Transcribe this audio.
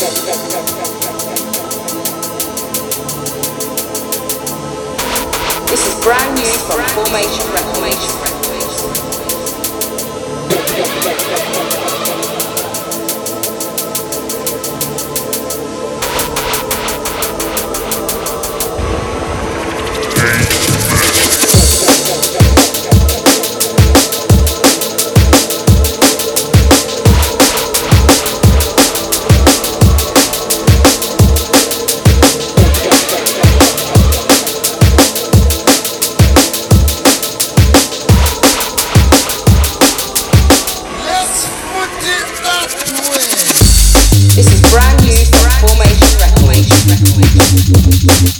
This is brand new from Formation Reformation. This is brand new Formation Reformation.